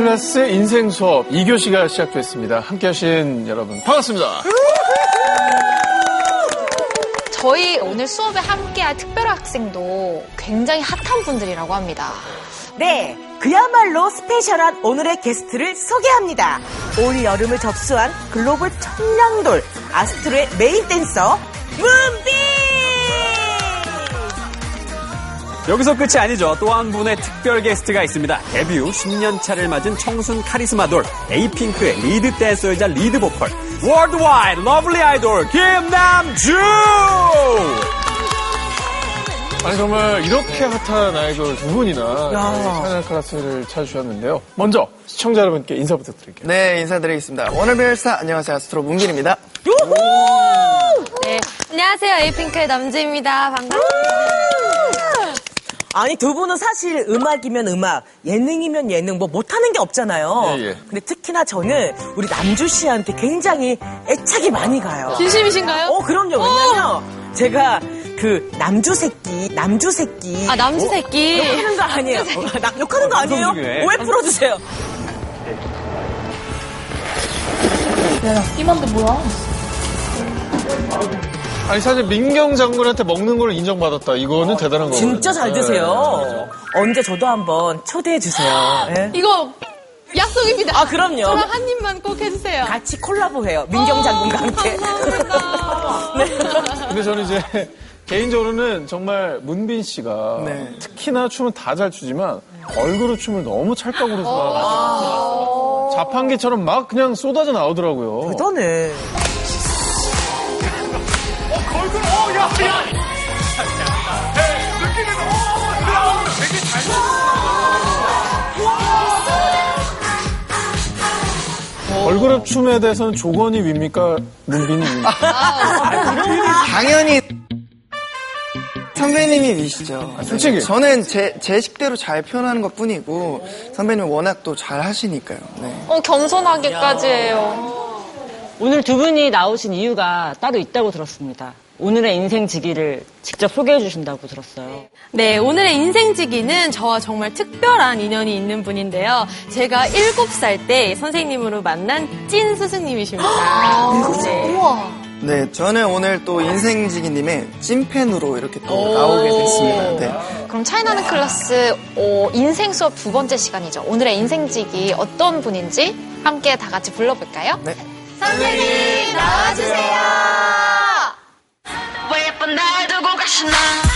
클래스 인생 수업 2교시가 시작됐습니다. 함께 하신 여러분 반갑습니다. 저희 오늘 수업에 함께할 특별 학생도 굉장히 핫한 분들이라고 합니다. 네, 그야말로 special한 오늘의 게스트를 소개합니다. 올 여름을 접수한 글로벌 청량돌 아스트로의 메인 댄서 문 여기서 끝이 아니죠. 또 한 분의 특별 게스트가 있습니다. 데뷔 10년 차를 맞은 청순 카리스마 돌 에이핑크의 리드 댄서이자 리드 보컬 worldwide lovely 아이돌 김남주! 아니 정말 이렇게 핫한 아이돌 두 분이나 차이나는 클라스를 찾아주셨는데요. 먼저 시청자 여러분께 인사 부탁드릴게요. 네, 인사드리겠습니다. 스타 안녕하세요. 아스트로 문빈입니다. 네, 안녕하세요. 에이핑크의 남주입니다. 반갑습니다. 아니 두 분은 사실 음악이면 음악, 예능이면 예능 뭐 못하는 게 없잖아요. 예, 예. 근데 특히나 저는 우리 남주 씨한테 굉장히 애착이 많이 가요. 진심이신가요? 어 그럼요. 왜냐면 제가 그 남주 새끼, 남주 새끼. 아, 남주 새끼. 욕하는 거 아니에요. 어, 나, 욕하는 거 아니에요? 오해 풀어주세요. 아니 사실 민경 장군한테 먹는 걸 인정받았다. 이거는 대단한 거예요. 진짜 잘 드세요. 언제 저도 한번 초대해 주세요. 예? 이거 약속입니다. 아 그럼요. 저랑 한 입만 꼭 해주세요. 같이 콜라보해요. 민경 장군과 함께. 감사합니다. 근데 저는 이제 개인적으로는 정말 문빈 씨가 네. 특히나 춤은 다 잘 추지만 얼굴로 춤을 너무 찰떡으로 좋아하고 자판기처럼 막 그냥 쏟아져 나오더라고요. 그러네. 걸그룹 춤에 대해서는 조건이 윗니까 문빈이 윗니까? 당연히 선배님이 미시죠. 솔직히. 저는 제, 제 식대로 잘 표현하는 것 뿐이고, 선배님은 워낙 또 잘 하시니까요. 네. 어, 겸손하게까지 해요. 오늘 두 분이 나오신 이유가 따로 있다고 들었습니다. 오늘의 인생지기를 직접 소개해 주신다고 들었어요. 네, 오늘의 인생지기는 저와 정말 특별한 인연이 있는 분인데요. 제가 7살 때 선생님으로 만난 찐 스승님이십니다. 네. 네, 저는 오늘 또 인생지기님의 찐팬으로 이렇게 또 나오게 됐습니다. 네. 그럼 차이나는 클래스 어, 인생 수업 두 번째 시간이죠. 오늘의 인생직이 어떤 분인지 함께 다 같이 불러볼까요? 네. 선생님 나와주세요. 날 두고 가시나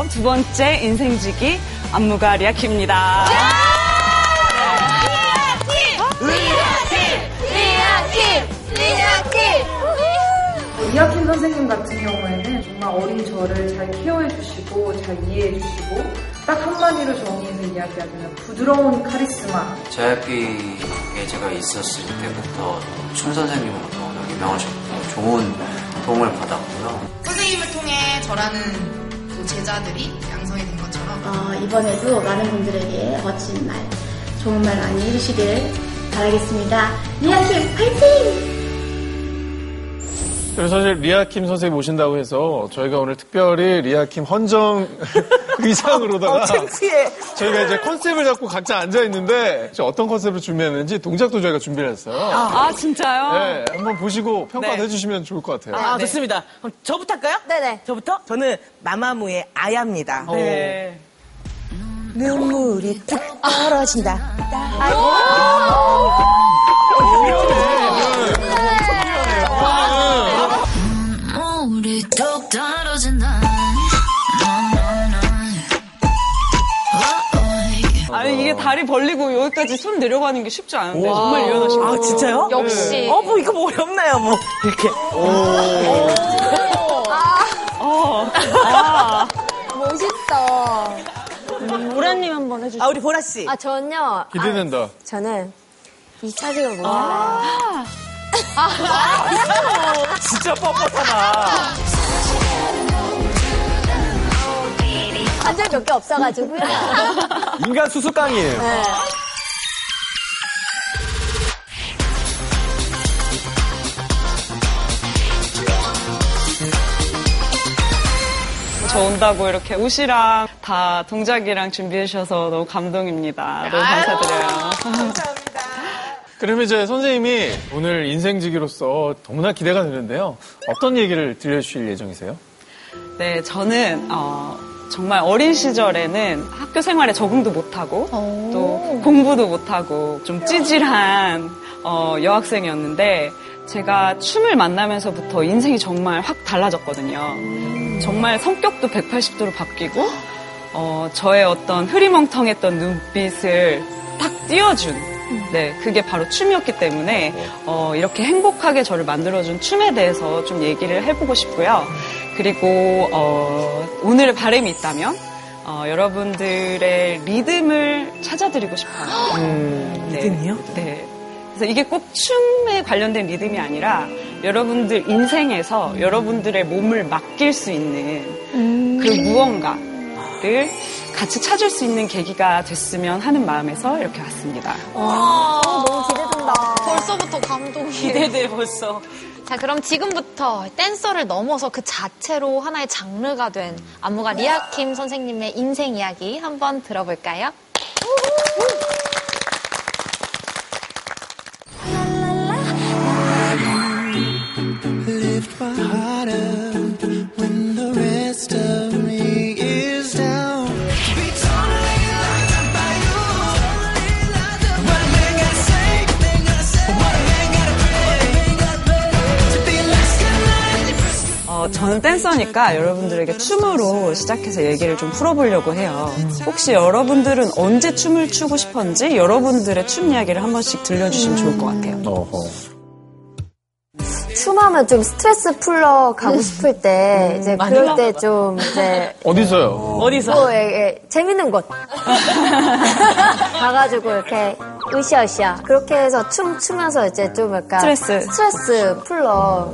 수업 두 번째 인생지기 안무가 리아키입니다. 이학kim 선생님 같은 경우에는 정말 어린 저를 잘 케어해 주시고 잘 이해해 주시고 딱 한마디로 정리해서 이야기하자면 부드러운 카리스마 제 학기에 제가 있었을 때부터 춘 선생님으로도 워낙 유명하셨고 좋은 도움을 받았고요. 선생님을 통해 저라는 또 제자들이 양성이 된 것처럼 어, 이번에도 많은 분들에게 멋진 말, 좋은 말 많이 해주시길 바라겠습니다. 리아킴 파이팅! 그래서 사실 리아킴 선생님 모신다고 해서 저희가 오늘 특별히 리아킴 헌정 의상으로다가 어. 저희가 이제 컨셉을 잡고 각자 앉아 있는데 어떤 컨셉을 준비했는지 동작도 저희가 준비를 했어요. 아, 진짜요? 네, 한번 보시고 평가해 네. 주시면 좋을 것 같아요. 아, 좋습니다. 그럼 저부터 할까요? 네네. 저부터? 저는 마마무의 아야입니다. 네. 눈물이 뚝 떨어진다. 우리 다리 벌리고 여기까지 손 내려가는 게 쉽지 않은데 정말 유연하시고. 아, 진짜요? 역시. 어, 뭐, 이거 뭐 어렵나요, 뭐. 이렇게. 어. 아. 멋있어. 보라님 한번 해주세요. 아, 우리 보라씨. 아, 저는요. 기대된다. 아, 저는 이 사진을 못 알아요. 진짜 뻣뻣하다. 한줄 몇개 없어가지고요. 인간 수수깡이에요. 네. 저 온다고 이렇게 옷이랑 다 동작이랑 준비해 주셔서 너무 감동입니다. 너무 감사드려요. 그러면 이제 선생님이 오늘 인생지기로서 너무나 기대가 되는데요. 어떤 얘기를 들려주실 예정이세요? 네, 저는 어, 정말 어린 시절에는 학교 생활에 적응도 못하고 또 공부도 못하고 좀 찌질한 어, 여학생이었는데 제가 춤을 만나면서부터 인생이 정말 확 달라졌거든요. 정말 성격도 180도로 바뀌고 어, 저의 어떤 흐리멍텅했던 눈빛을 딱 띄워준 네, 그게 바로 춤이었기 때문에 어, 이렇게 행복하게 저를 만들어준 춤에 대해서 좀 얘기를 해보고 싶고요. 그리고 어, 오늘의 바람이 있다면 어, 여러분들의 리듬을 찾아드리고 싶어요. 네. 리듬이요? 네. 그래서 이게 꼭 춤에 관련된 리듬이 아니라 여러분들 인생에서 여러분들의 몸을 맡길 수 있는 그 무언가를 같이 찾을 수 있는 계기가 됐으면 하는 마음에서 이렇게 왔습니다. 와, 너무 기대된다. 벌써부터 감동이. 기대돼 벌써. 자, 그럼 지금부터 댄서를 넘어서 그 자체로 하나의 장르가 된 안무가 리아킴 선생님의 인생 이야기 한번 들어볼까요? My heart 저는 댄서니까 여러분들에게 춤으로 시작해서 얘기를 좀 풀어보려고 해요. 혹시 여러분들은 언제 춤을 추고 싶었는지 여러분들의 춤 이야기를 한 번씩 들려주시면 좋을 것 같아요. 춤하면 좀 스트레스 풀러 가고 싶을 때, 이제 많이 그럴 때 좀 이제 어디서요? 어디서? 뭐, 예, 예, 재밌는 곳. 가가지고 이렇게 으쌰으쌰. 그렇게 해서 춤 추면서 이제 좀 약간 스트레스. 스트레스 풀러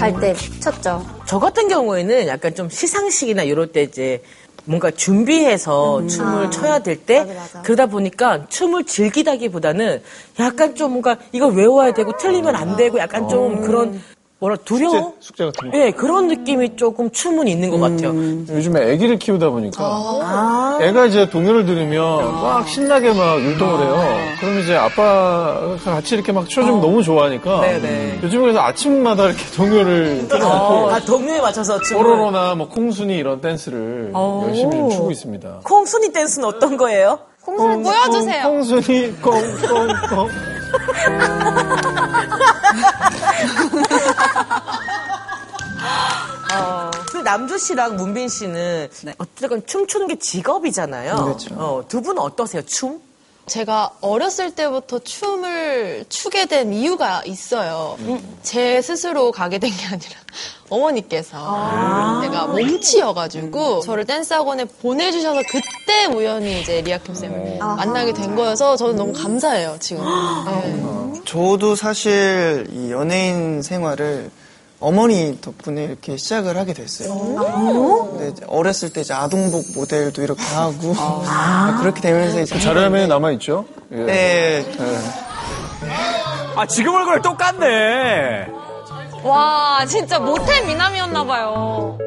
갈때 췄죠. 저 같은 경우에는 약간 좀 시상식이나 이럴 때 이제 뭔가 준비해서 춤을 아. 춰야 될 때. 그러다 보니까 춤을 즐기다기보다는 약간 좀 뭔가 이걸 외워야 되고 틀리면 안 되고 약간 좀 그런 뭐라 두려워? 숙제 같은 거. 예, 그런 느낌이 조금 춤은 있는 것 같아요. 요즘에 아기를 키우다 보니까 아. 애가 이제 동요를 들으면 막 신나게 막 율동을 해요. 그럼 이제 아빠가 같이 이렇게 막 춰주면 너무 좋아하니까 네네. 요즘 그래서 아침마다 이렇게 동요를 틀어놓고 아, 동요에 맞춰서 춤을. 뽀로로나 뭐 콩순이 이런 댄스를 오. 열심히 좀 추고 있습니다. 콩순이 댄스는 어떤 거예요? 콩순이 보여주세요. 콩순이 콩콩콩 남주 씨랑 문빈 씨는 어쨌든 춤추는 게 직업이잖아요. 그렇죠. 어, 두 분은 어떠세요? 춤? 제가 어렸을 때부터 춤을 추게 된 이유가 있어요. 제 스스로 가게 된 게 아니라 어머니께서 제가 몸치여가지고 저를 댄스 학원에 보내주셔서 그때 우연히 이제 리아킴 쌤을 만나게 된 거여서 저는 너무 감사해요 지금. 네. 저도 사실 이 연예인 생활을 어머니 덕분에 이렇게 시작을 하게 됐어요. 근데 이제 어렸을 때 이제 아동복 모델도 이렇게 하고 그렇게 되면서 이제 자료화면에 남아 있죠? 예. 네. 아, 지금 얼굴 똑같네. 와, 진짜 모태 미남이었나 봐요.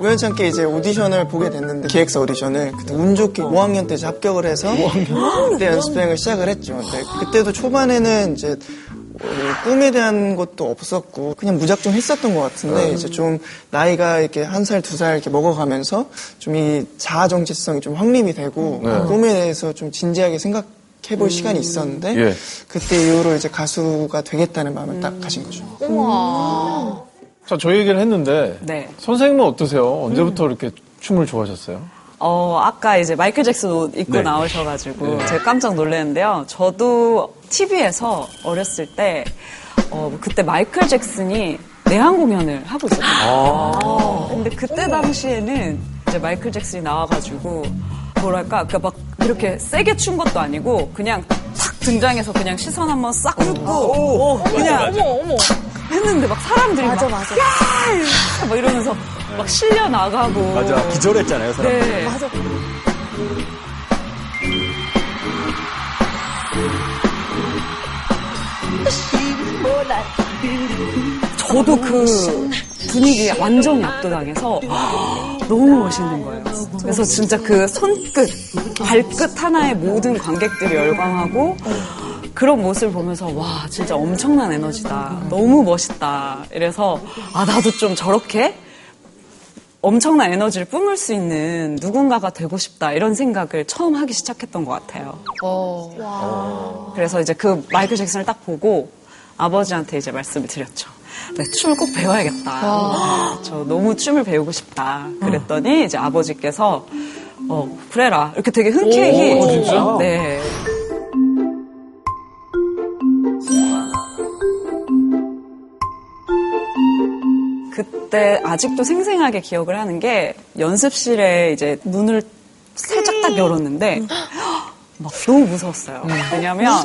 우연찮게 이제 오디션을 보게 됐는데 기획사 오디션을 그때 운 좋게 5학년 때 합격을 해서 그때 연습생을 시작을 했죠. 근데 그때도 초반에는 이제 어, 꿈에 대한 것도 없었고 그냥 무작정 했었던 것 같은데 이제 좀 나이가 이렇게 한 살두살 이렇게 먹어가면서 좀 이 자아 정체성이 좀 확립이 되고 네. 꿈에 대해서 좀 진지하게 생각 해볼 시간이 있었는데 예. 그때 이후로 이제 가수가 되겠다는 마음을 딱 가진 거죠. 우와. 자, 저 얘기를 했는데 네. 선생님은 어떠세요? 언제부터 이렇게 춤을 좋아하셨어요? 어, 아까 이제 마이클 잭슨 옷 입고 네. 나오셔가지고 네. 제가 깜짝 놀랐는데요. 저도 TV에서 어렸을 때, 어, 그때 마이클 잭슨이 내한 공연을 하고 있었거든요. 근데 그때 당시에는 이제 마이클 잭슨이 나와가지고, 뭐랄까, 그니까 막 이렇게 세게 춘 것도 아니고, 그냥 탁 등장해서 그냥 시선 한번 싹 훑고, 그냥 어머, 어머. 했는데 막 사람들이 맞아, 막, 맞아. 야! 막 이러면서 막 실려 나가고. 맞아. 기절했잖아요, 사람들. 네. 맞아. 저도 그 분위기에 완전히 압도당해서 너무 멋있는 거예요. 그래서 진짜 그 손끝, 발끝 하나에 모든 관객들이 열광하고 그런 모습을 보면서 와 진짜 엄청난 에너지다. 너무 멋있다. 이래서 아 나도 좀 저렇게 엄청난 에너지를 뿜을 수 있는 누군가가 되고 싶다 이런 생각을 처음 하기 시작했던 것 같아요. 그래서 이제 그 마이클 잭슨을 딱 보고 아버지한테 이제 말씀을 드렸죠. 네, 춤을 꼭 배워야겠다. 저 너무 춤을 배우고 싶다. 그랬더니 이제 아버지께서 어 그래라 이렇게 되게 흔쾌히 오, 진짜? 네. 그때 아직도 생생하게 기억을 하는 게 연습실에 이제 문을 살짝 딱 열었는데 막 너무 무서웠어요. 왜냐면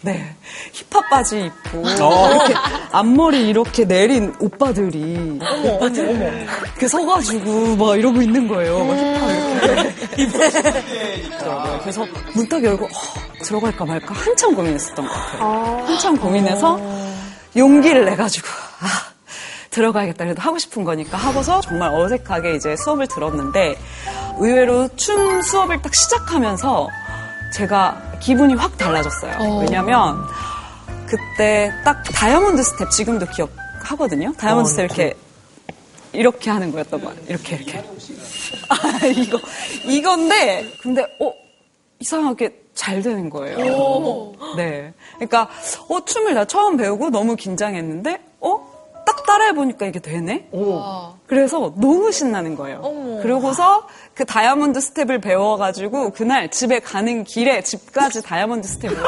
네 힙합 바지 입고 이렇게 앞머리 이렇게 내린 오빠들이 이렇게 서가지고 막 이러고 있는 거예요. 막 힙합 이렇게 입더라고요. 그래서 문 딱 열고 어, 들어갈까 말까 한참 고민했었던 것 같아요. 한참 고민해서 용기를 내가지고 아 들어가야겠다. 그래도 하고 싶은 거니까 하고서 정말 어색하게 이제 수업을 들었는데 의외로 춤 수업을 딱 시작하면서 제가 기분이 확 달라졌어요. 왜냐면 그때 딱 다이아몬드 스텝 지금도 기억하거든요. 다이아몬드 스텝 이렇게 이렇게 하는 거였던 거야. 이렇게 이렇게. 아 이거 이건데 근데 어 이상하게 잘 되는 거예요. 네. 그러니까 어 춤을 나 처음 배우고 너무 긴장했는데 어 딱 따라해 보니까 이게 되네. 그래서 너무 신나는 거예요. 그러고서 그 다이아몬드 스텝을 배워가지고 그날 집에 가는 길에 집까지 다이아몬드 스텝을.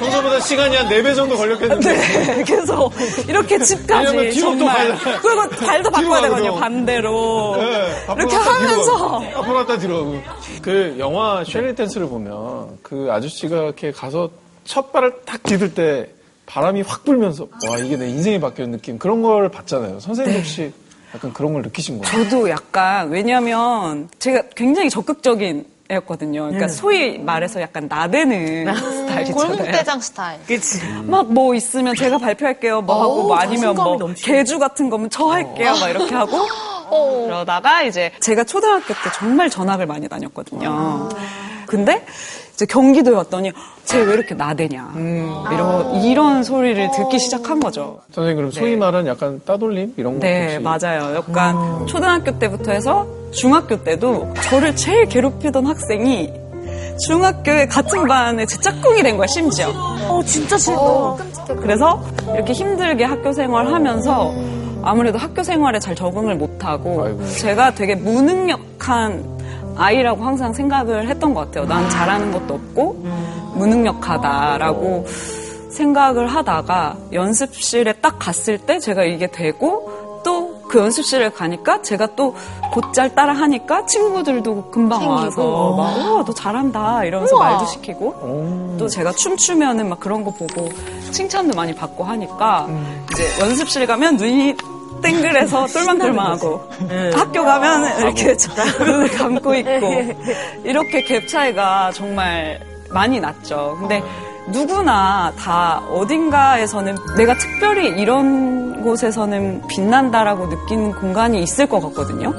평소보다 시간이 한 4배 정도 걸렸겠는데. 네, 그래서 이렇게 집까지 왜냐면 뒤로 또 정말 발- 그리고 발도 바꿔야. 되거든요 반대로 네, 이렇게 하면서 앞으로 갔다 뒤로 가고. 그 영화 Shall We Dance를 보면 그 아저씨가 이렇게 가서 첫 발을 탁 디딜 때 바람이 확 불면서 와 이게 내 인생이 바뀌는 느낌 그런 걸 봤잖아요. 선생님 혹시 약간 그런 걸 느끼신 거예요? 저도 약간 왜냐면 제가 굉장히 적극적인 애였거든요. 그러니까 소위 말해서 약간 나대는 스타일이잖아요. 골목대장 스타일. 그치. 막뭐 있으면 제가 발표할게요. 뭐 하고 뭐 아니면 뭐 넘치네. 개주 같은 거면 저 할게요. 막 이렇게 하고 그러다가 이제 제가 초등학교 때 정말 전학을 많이 다녔거든요. 근데 이제 경기도였더니 쟤 왜 이렇게 나대냐. 이런 이런 소리를 듣기 시작한 거죠. 선생님 그럼 소위 말하는 약간 따돌림? 이런 거 네, 혹시? 맞아요. 약간 초등학교 때부터 해서 중학교 때도 저를 제일 괴롭히던 학생이 중학교에 같은 반에 제 짝꿍이 된 거야, 심지어. 어, 진짜 싫다. 그래서 이렇게 힘들게 학교 생활하면서 아무래도 학교 생활에 잘 적응을 못하고. 제가 되게 무능력한 아이라고 항상 생각을 했던 것 같아요. 난 잘하는 것도 없고 무능력하다라고 생각을 하다가 연습실에 딱 갔을 때 제가 이게 되고 또 그 연습실에 가니까 제가 또 곧잘 따라 하니까 친구들도 금방 챙기고. 와서 막, 어, 너 잘한다 이러면서 우와. 말도 시키고 또 제가 춤추면은 막 그런 거 보고 칭찬도 많이 받고 하니까 이제 연습실 가면 눈이 땡글해서 똘망똘망하고 학교 가면 이렇게 눈을 감고 있고 이렇게 갭 차이가 정말 많이 났죠. 근데 누구나 다 어딘가에서는 내가 특별히 이런 곳에서는 빛난다라고 느끼는 공간이 있을 것 같거든요.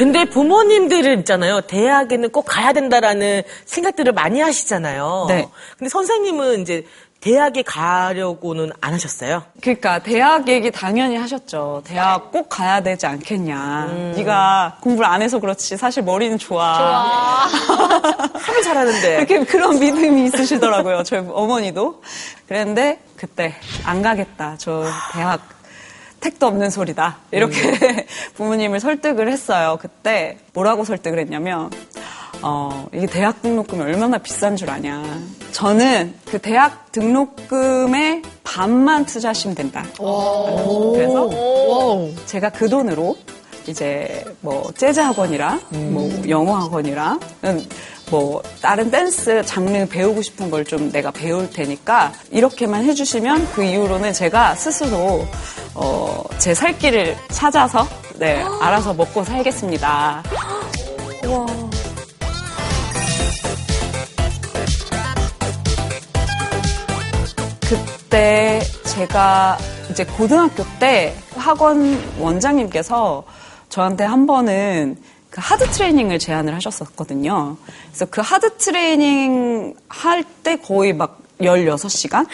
근데 부모님들은 있잖아요. 대학에는 꼭 가야 된다라는 생각들을 많이 하시잖아요. 네. 근데 선생님은 이제 대학에 가려고는 안 하셨어요? 그러니까 대학 얘기 당연히 하셨죠. 대학 꼭 가야 되지 않겠냐. 네가 공부를 안 해서 그렇지 사실 머리는 좋아. 하면 잘하는데. 이렇게 그런 믿음이 있으시더라고요. 저희 어머니도. 그랬는데 그때 안 가겠다. 저 대학 택도 없는 소리다. 이렇게 부모님을 설득을 했어요. 그때 뭐라고 설득을 했냐면 어, 이게 대학 등록금이 얼마나 비싼 줄 아냐. 저는 그 대학 등록금의 반만 투자하시면 된다. 그래서 제가 그 돈으로 이제 뭐 재즈 학원이랑 뭐 영어 학원이랑 음, 뭐 다른 댄스 장르 배우고 싶은 걸 좀 내가 배울 테니까 이렇게만 해주시면 그 이후로는 제가 스스로 어, 제 살 길을 찾아서 네 알아서 먹고 살겠습니다. 와. 그때 제가 이제 고등학교 때 학원 원장님께서 저한테 한 번은 그 하드 트레이닝을 제안을 하셨었거든요. 그래서 그 하드 트레이닝 할 때 거의 막 16시간?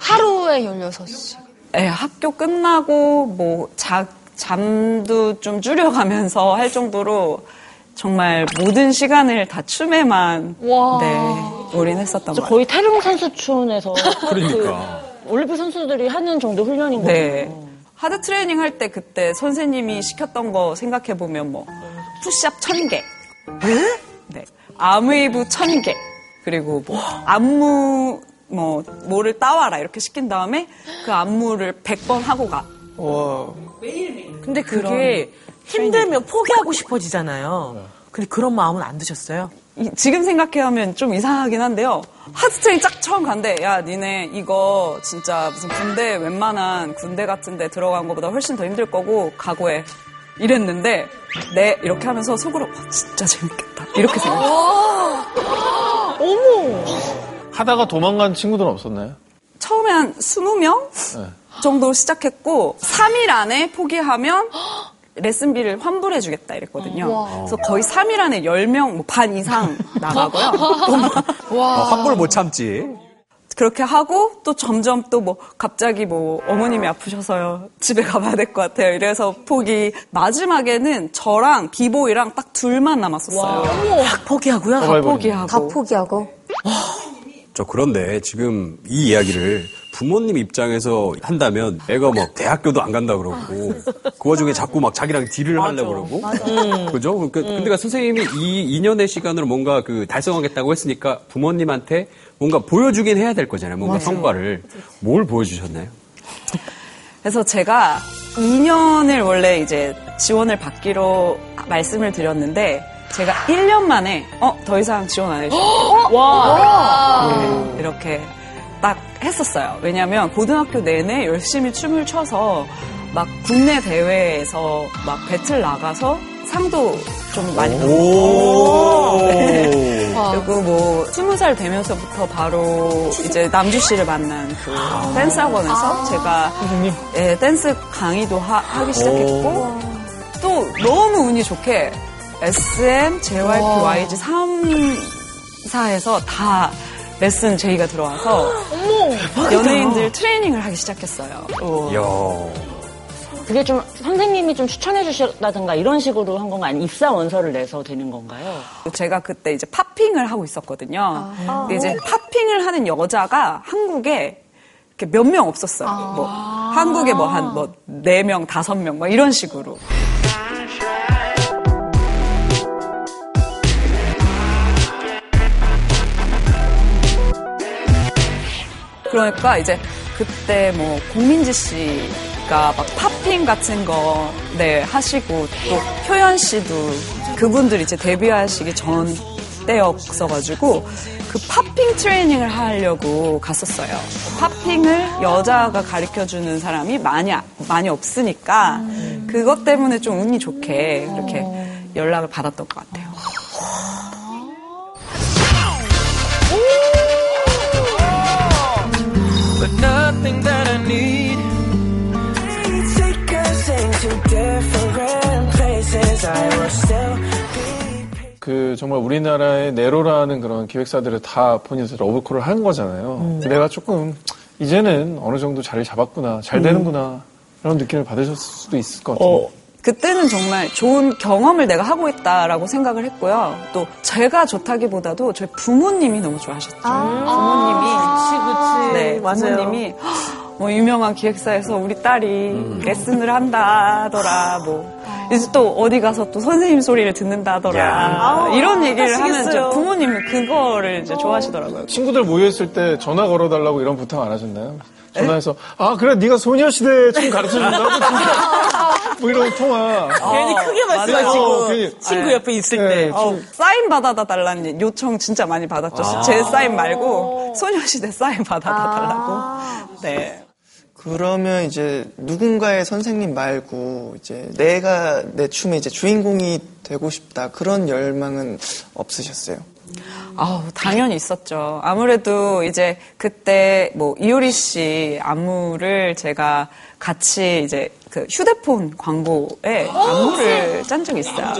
하루에 16시간. 네, 학교 끝나고 뭐 자, 잠도 좀 줄여가면서 할 정도로 정말 모든 시간을 다 춤에만 네, 올인했었던 것 같아요. 거의 태릉 선수촌에서 그러니까. 그 올림픽 선수들이 하는 정도 훈련인 거죠. 네. 하드 트레이닝 할 때 그때 선생님이 시켰던 거 생각해 보면 뭐 푸시업 1000개. 네. 아무웨이브 1000개. 그리고 뭐 안무 뭐 뭐를 따와라 이렇게 시킨 다음에 그 안무를 100번 하고 가. 와. 근데 그게 힘들면 포기하고 싶어지잖아요. 근데 그런 마음은 안 드셨어요? 이- 지금 생각해보면 좀 이상하긴 한데요. 하드트레인 쫙 처음 간대. 야, 니네 이거 진짜 무슨 군대 웬만한 군대 같은 데 들어간 것보다 훨씬 더 힘들 거고 각오해. 이랬는데 네 이렇게 하면서 속으로 와, 진짜 재밌겠다. 이렇게 생각했어요. 어머. 하다가 도망간 친구들은 없었나요? 처음에 한 20명 네. 정도 시작했고 3일 안에 포기하면 레슨비를 환불해 주겠다 이랬거든요. 우와. 그래서 거의 3일 안에 10명 뭐 반 이상 나가고요. 아, 환불을 못 참지. 그렇게 하고 또 점점 또 뭐 갑자기 뭐 어머님이 아프셔서요. 집에 가봐야 될 것 같아요. 이래서 포기. 마지막에는 저랑 비보이랑 딱 둘만 남았었어요. 다 포기하고요? 다 포기하고. 다 포기하고. 저 그런데 지금 이 이야기를 부모님 입장에서 한다면 애가 막 대학교도 안 간다 그러고 그 와중에 자꾸 막 자기랑 딜을 하려고 그러고? 음. 그죠? 그러니까 근데 그 선생님이 이 2년의 시간으로 뭔가 그 달성하겠다고 했으니까 부모님한테 뭔가 보여주긴 해야 될 거잖아요. 뭔가 맞아요. 성과를 뭘 보여주셨나요? 그래서 제가 2년을 원래 이제 지원을 받기로 말씀을 드렸는데 제가 1년 만에 어 더 이상 지원 안 해주고 와. 네, 이렇게 딱 했었어요. 왜냐하면 고등학교 내내 열심히 춤을 춰서 막 국내 대회에서 막 배틀 나가서 상도 좀 많이 받고. 네. 그리고 뭐 스무 살 되면서부터 바로 이제 남주 씨를 만난 그 댄스 학원에서 제가 예, 댄스 강의도 하, 기 시작했고. 또 너무 운이 좋게 SM, JYP, 와. YG 3사에서 다 레슨 제의가 들어와서 연예인들 트레이닝을 하기 시작했어요. 그게 좀 선생님이 좀 추천해 주셨다든가 이런 식으로 한 건가 아니면 입사 원서를 내서 되는 건가요? 제가 그때 이제 팝핑을 하고 있었거든요. 근데 이제 팝핑을 하는 여자가 한국에 몇 명 없었어요. 뭐 한국에 뭐 한 뭐 네 명, 다섯 명, 막 이런 식으로. 그러니까 이제 그때 뭐 공민지 씨 가막 팝핑 같은 거 네, 하시고 또 효연 씨도 그분들 이제 데뷔하시기 전 때였어가지고 그 팝핑 트레이닝을 하려고 갔었어요. 팝핑을 여자가 가르쳐주는 사람이 많이 많이 없으니까 그것 때문에 좀 운이 좋게 이렇게 연락을 받았던 것 같아요. but nothing that I need. 그 정말 우리나라의 네로라는 그런 기획사들을 다 본인에서 러브콜을 한 거잖아요. 내가 조금 이제는 어느 정도 자리를 잡았구나, 잘 되는구나 이런 느낌을 받으셨을 수도 있을 것 같아요. 어, 그때는 정말 좋은 경험을 내가 하고 있다라고 생각을 했고요. 또 제가 좋다기보다도 저희 부모님이 너무 좋아하셨죠. 부모님이 그치, 그치. 네, 맞아요. 부모님이 뭐 유명한 기획사에서 우리 딸이 레슨을 한다더라. 뭐 이제 또 어디 가서 또 선생님 소리를 듣는다더라. 야. 이런 얘기를 하면 부모님은 그거를 이제 좋아하시더라고요. 친구들 모여 있을 때 전화 걸어달라고 이런 부탁 안 하셨나요? 전화해서 아 그래 네가 소녀시대 춤 가르쳐 준다고 진짜 뭐 이런 통화 괜히 크게 말씀하시고 어, 괜히. 친구 옆에 있을 네, 때. 어, 사인 받아다 달라는 요청 진짜 많이 받았죠. 아. 제 사인 말고 소녀시대 사인 받아다 달라고. 네. 그러면 이제 누군가의 선생님 말고 이제 내가 내 춤의 이제 주인공이 되고 싶다 그런 열망은 없으셨어요? 아우, 당연히 있었죠. 아무래도 이제 그때 뭐 이효리 씨 안무를 제가 같이 이제 그 휴대폰 광고에 안무를 짠 적이 있어요.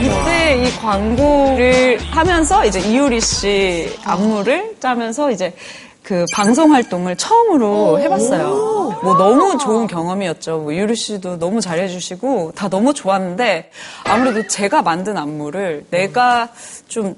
그때 이 광고를 하면서 이제 이효리 씨 안무를 짜면서 이제 그 방송 활동을 처음으로 해봤어요. 뭐 너무 좋은 경험이었죠. 뭐 유리 씨도 너무 잘해주시고 다 너무 좋았는데 아무래도 제가 만든 안무를 내가 좀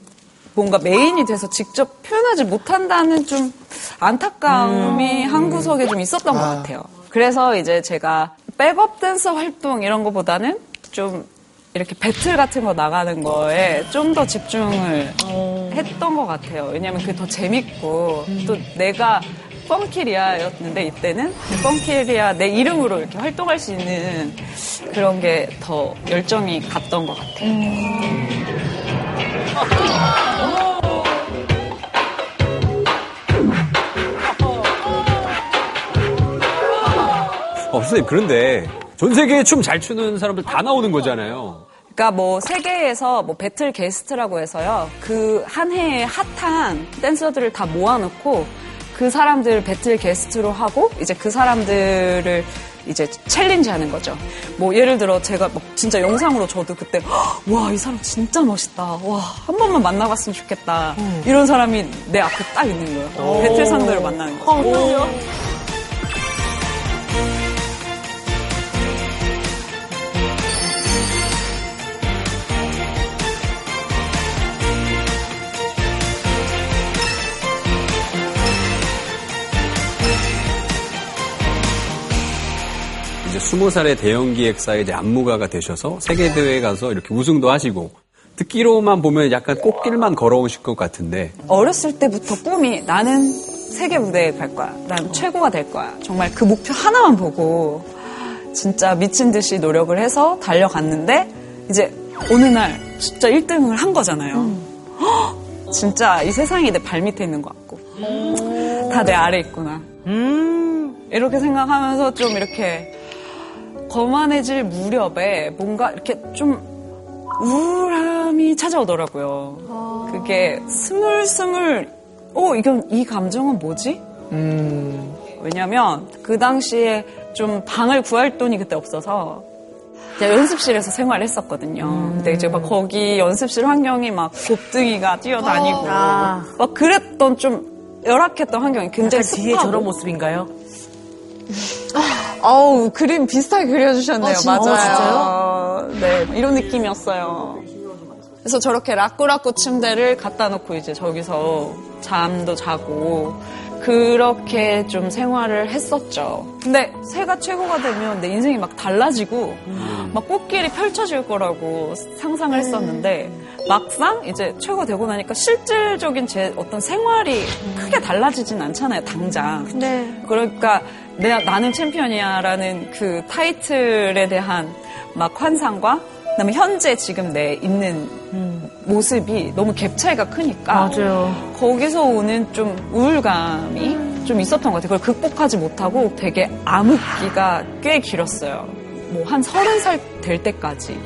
뭔가 메인이 돼서 직접 표현하지 못한다는 좀 안타까움이 한 구석에 좀 있었던 것 같아요. 그래서 이제 제가 백업 댄서 활동 이런 거보다는 좀 이렇게 배틀 같은 거 나가는 거에 좀 더 집중을 했던 것 같아요. 왜냐면 그게 더 재밌고 또 내가 펑키리아였는데 이때는 그 펑키리아 내 이름으로 이렇게 활동할 수 있는 그런 게 더 열정이 갔던 것 같아요. 어, 선생님, 그런데 전 세계에 춤 잘 추는 사람들 다 나오는 거잖아요. 그러니까 뭐 세계에서 뭐 battle guest라고 해서요. 그 한 해에 핫한 댄서들을 다 모아놓고 그 사람들 battle guest로 하고 이제 그 사람들을 이제 challenge 하는 거죠. 뭐 예를 들어 제가 막 진짜 영상으로 저도 그때 와 이 사람 진짜 멋있다. 와 한 번만 만나봤으면 좋겠다. 이런 사람이 내 앞에 딱 있는 거예요. 오. 배틀 상대를 만나는 거죠. 어, 스무 살의 대형 기획사의 이제 안무가가 되셔서 세계 대회에 가서 이렇게 우승도 하시고 듣기로만 보면 약간 꽃길만 걸어오실 것 같은데 어렸을 때부터 꿈이 나는 세계 무대에 갈 거야. 난 최고가 될 거야. 정말 그 목표 하나만 보고 진짜 미친 듯이 노력을 해서 달려갔는데 이제 어느 날 진짜 1등을 한 거잖아요. 헉, 진짜 이 세상이 내 발 밑에 있는 것 같고 다내 아래 있구나. 이렇게 생각하면서 좀 이렇게 거만해질 무렵에 뭔가 이렇게 좀 우울함이 찾아오더라고요. 그게 스물스물, 어, 이건, 이 감정은 뭐지? 왜냐면 그 당시에 좀 방을 구할 돈이 그때 없어서 제가 연습실에서 생활을 했었거든요. 근데 이제 막 거기 연습실 환경이 막 곱등이가 뛰어다니고 아. 막 그랬던 좀 열악했던 환경이 굉장히 뒤에. 저런 모습인가요? 아우 그림 비슷하게 그려주셨네요. 아, 진짜? 맞아요. 네 이런 느낌이었어요. 그래서 저렇게 라꾸라꾸 침대를 갖다 놓고 이제 저기서 잠도 자고 그렇게 좀 생활을 했었죠. 근데 새가 최고가 되면 내 인생이 막 달라지고 막 꽃길이 펼쳐질 거라고 상상을 했었는데 막상 이제 최고가 되고 나니까 실질적인 제 어떤 생활이 크게 달라지진 않잖아요, 당장. 그러니까 내가 나는 챔피언이야라는 그 타이틀에 대한 막 환상과 그다음에 현재 지금 내 있는 모습이 너무 갭 차이가 크니까 맞아요. 거기서 오는 좀 우울감이 좀 있었던 것 같아요. 그걸 극복하지 못하고 되게 암흑기가 꽤 길었어요. 뭐 한 서른 살 될 때까지.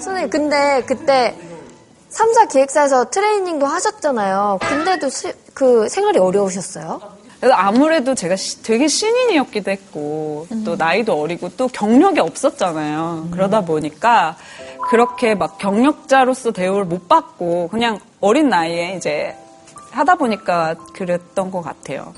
선생님, 근데 그때 3사 기획사에서 트레이닝도 하셨잖아요. 근데도 시- 그 생활이 어려우셨어요? 그래서 아무래도 제가 시- 되게 신인이었기도 했고 또 나이도 어리고 또 경력이 없었잖아요. 그러다 보니까 그렇게 막 경력자로서 대우를 못 받고 그냥 어린 나이에 이제 하다 보니까 그랬던 것 같아요.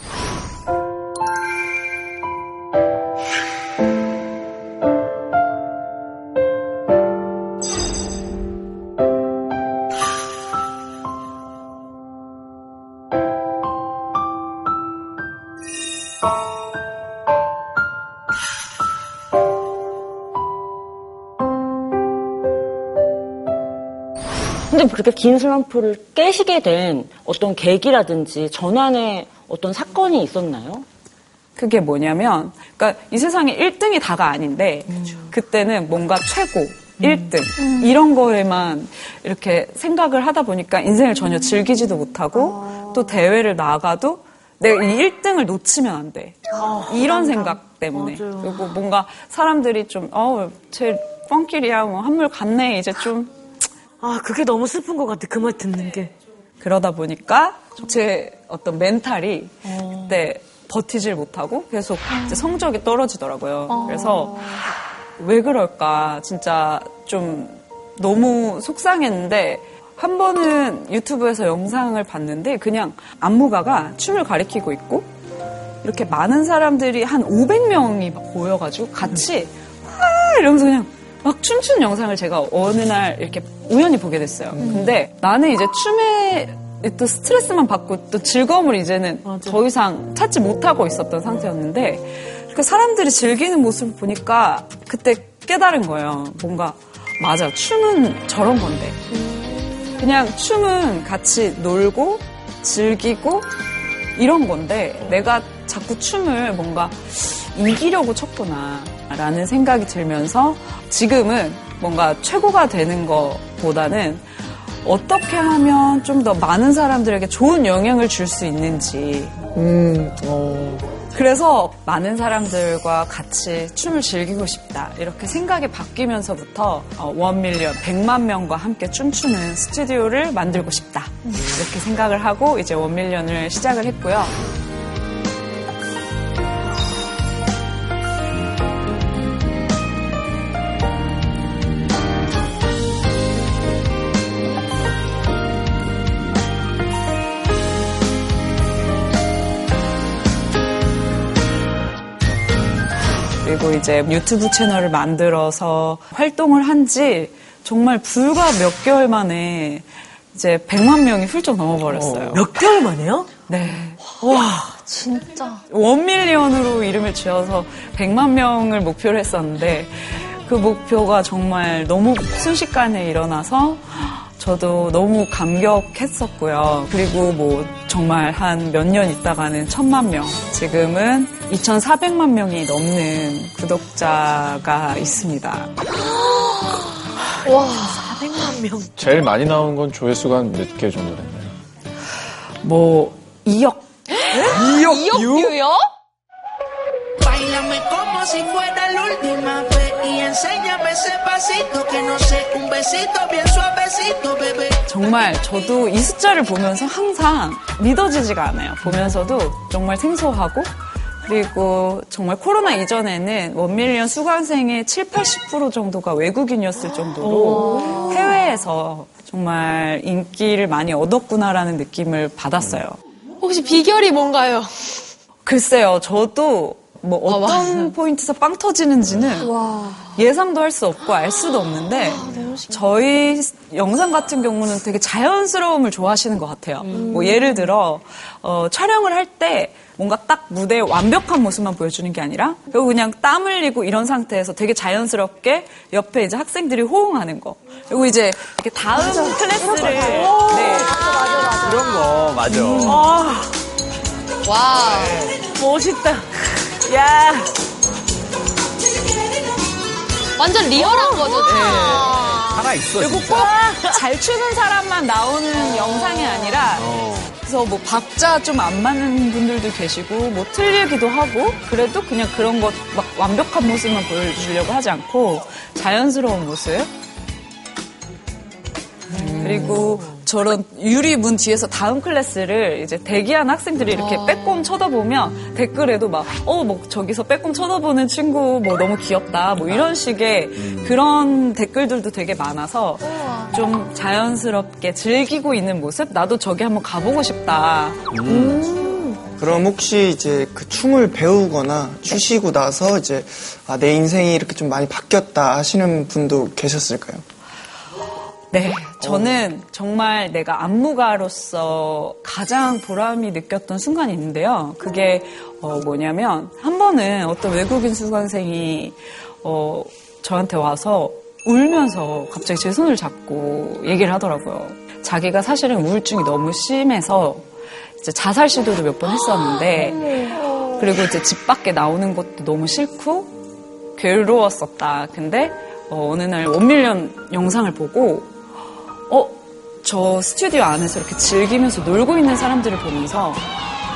근데 그렇게 긴 슬럼프를 깨시게 된 어떤 계기라든지 전환의 어떤 사건이 있었나요? 그게 뭐냐면, 그러니까 이 세상에 1등이 다가 아닌데, 그때는 뭔가 최고, 1등, 이런 거에만 이렇게 생각을 하다 보니까 인생을 전혀 즐기지도 못하고, 또 대회를 나가도 내가 이 1등을 놓치면 안 돼. 이런 생각 때문에. 그리고 뭔가 사람들이 좀, 어, 쟤 뻥길이야, 뭐, 한물 갔네, 이제 좀. 아, 그게 너무 슬픈 것 같아. 그 말 듣는 게. 그러다 보니까 제 어떤 멘탈이 그때 버티질 못하고 계속 성적이 떨어지더라고요. 그래서 왜 그럴까 진짜 좀 너무 속상했는데 한 번은 유튜브에서 영상을 봤는데 그냥 안무가가 춤을 가리키고 있고 이렇게 많은 사람들이 한 500명이 막 모여가지고 같이 와 이러면서 그냥 막 춤추는 영상을 제가 어느 날 이렇게 우연히 보게 됐어요. 근데 나는 이제 춤에 또 스트레스만 받고 또 즐거움을 이제는 더 이상 찾지 못하고 있었던 상태였는데 그 사람들이 즐기는 모습을 보니까 그때 깨달은 거예요. 뭔가 맞아 춤은 저런 건데 그냥 춤은 같이 놀고 즐기고 이런 건데 내가 자꾸 춤을 뭔가 이기려고 췄구나 라는 생각이 들면서 지금은 뭔가 최고가 되는 것보다는 어떻게 하면 좀 더 많은 사람들에게 좋은 영향을 줄 수 있는지 음, 어. 그래서 많은 사람들과 같이 춤을 즐기고 싶다. 이렇게 생각이 바뀌면서부터 어, 원밀리언 100만 명과 함께 춤추는 스튜디오를 만들고 싶다. 이렇게 생각을 하고 이제 원밀리언을 시작을 했고요. 그리고 이제 유튜브 채널을 만들어서 활동을 한 지 정말 불과 몇 개월 만에 이제 100만 명이 훌쩍 넘어버렸어요. 몇 개월 만에요? 네. 와, 진짜. 원밀리언으로 이름을 지어서 100만 명을 목표로 했었는데 그 목표가 정말 너무 순식간에 일어나서 저도 너무 감격했었고요. 그리고 뭐 정말 한 몇 년 있다가는 천만 명, 지금은 2,400만 명이 넘는 구독자가 있습니다. 와, 400만 명. 제일 많이 나온 건 조회수가 몇개 정도 됐나요? 뭐 2억 이옥규요? Bailame como si fuera la última vez y enséñame ese pasito que no sé, un besito bien suavecito, bebé. 정말 저도 이 숫자를 보면서 항상 믿어지지가 않아요. 보면서도 정말 생소하고 그리고 정말 코로나 이전에는 원밀리언 수강생의 7, 80% 정도가 외국인이었을 정도로 해외에서 정말 인기를 많이 얻었구나라는 느낌을 받았어요. 혹시 비결이 뭔가요? 글쎄요, 저도 뭐 어떤 포인트에서 빵 터지는지는 예상도 할 수 없고 알 수도 없는데 저희 영상 같은 경우는 되게 자연스러움을 좋아하시는 것 같아요. 뭐 예를 들어 어, 촬영을 할 때 뭔가 딱 무대의 완벽한 모습만 보여주는 게 아니라 그리고 그냥 땀 흘리고 이런 상태에서 되게 자연스럽게 옆에 이제 학생들이 호응하는 거. 그리고 이제 이렇게 다음 클래스를 네. 그런 거 맞아. 와. 멋있다. 야. 완전 리얼한 거죠, 진짜. 하나 있어. 그리고 진짜. 꼭 잘 추는 사람만 나오는 영상이 아니라 그래서 뭐 박자 좀 안 맞는 분들도 계시고 뭐 틀리기도 하고 그래도 그냥 그런 것 막 완벽한 모습만 보여주려고 하지 않고 자연스러운 모습 그리고 저런 유리 문 뒤에서 다음 클래스를 이제 대기한 학생들이 이렇게 빼꼼 쳐다보면 댓글에도 막, 어, 뭐 저기서 빼꼼 쳐다보는 친구 뭐 너무 귀엽다. 뭐 이런 식의 그런 댓글들도 되게 많아서 좀 자연스럽게 즐기고 있는 모습? 나도 저기 한번 가보고 싶다. 그럼 혹시 이제 그 춤을 배우거나 추시고 나서 이제 아, 내 인생이 이렇게 좀 많이 바뀌었다 하시는 분도 계셨을까요? 네, 저는 정말 내가 안무가로서 가장 보람이 느꼈던 순간이 있는데요. 그게 어, 뭐냐면 한 번은 어떤 외국인 수강생이 어, 저한테 와서 울면서 갑자기 제 손을 잡고 얘기를 하더라고요. 자기가 사실은 우울증이 너무 심해서 이제 자살 시도도 몇 번 했었는데 그리고 이제 집 밖에 나오는 것도 너무 싫고 괴로웠었다. 근데 어, 어느 날 원밀련 영상을 보고 어, 저 스튜디오 안에서 이렇게 즐기면서 놀고 있는 사람들을 보면서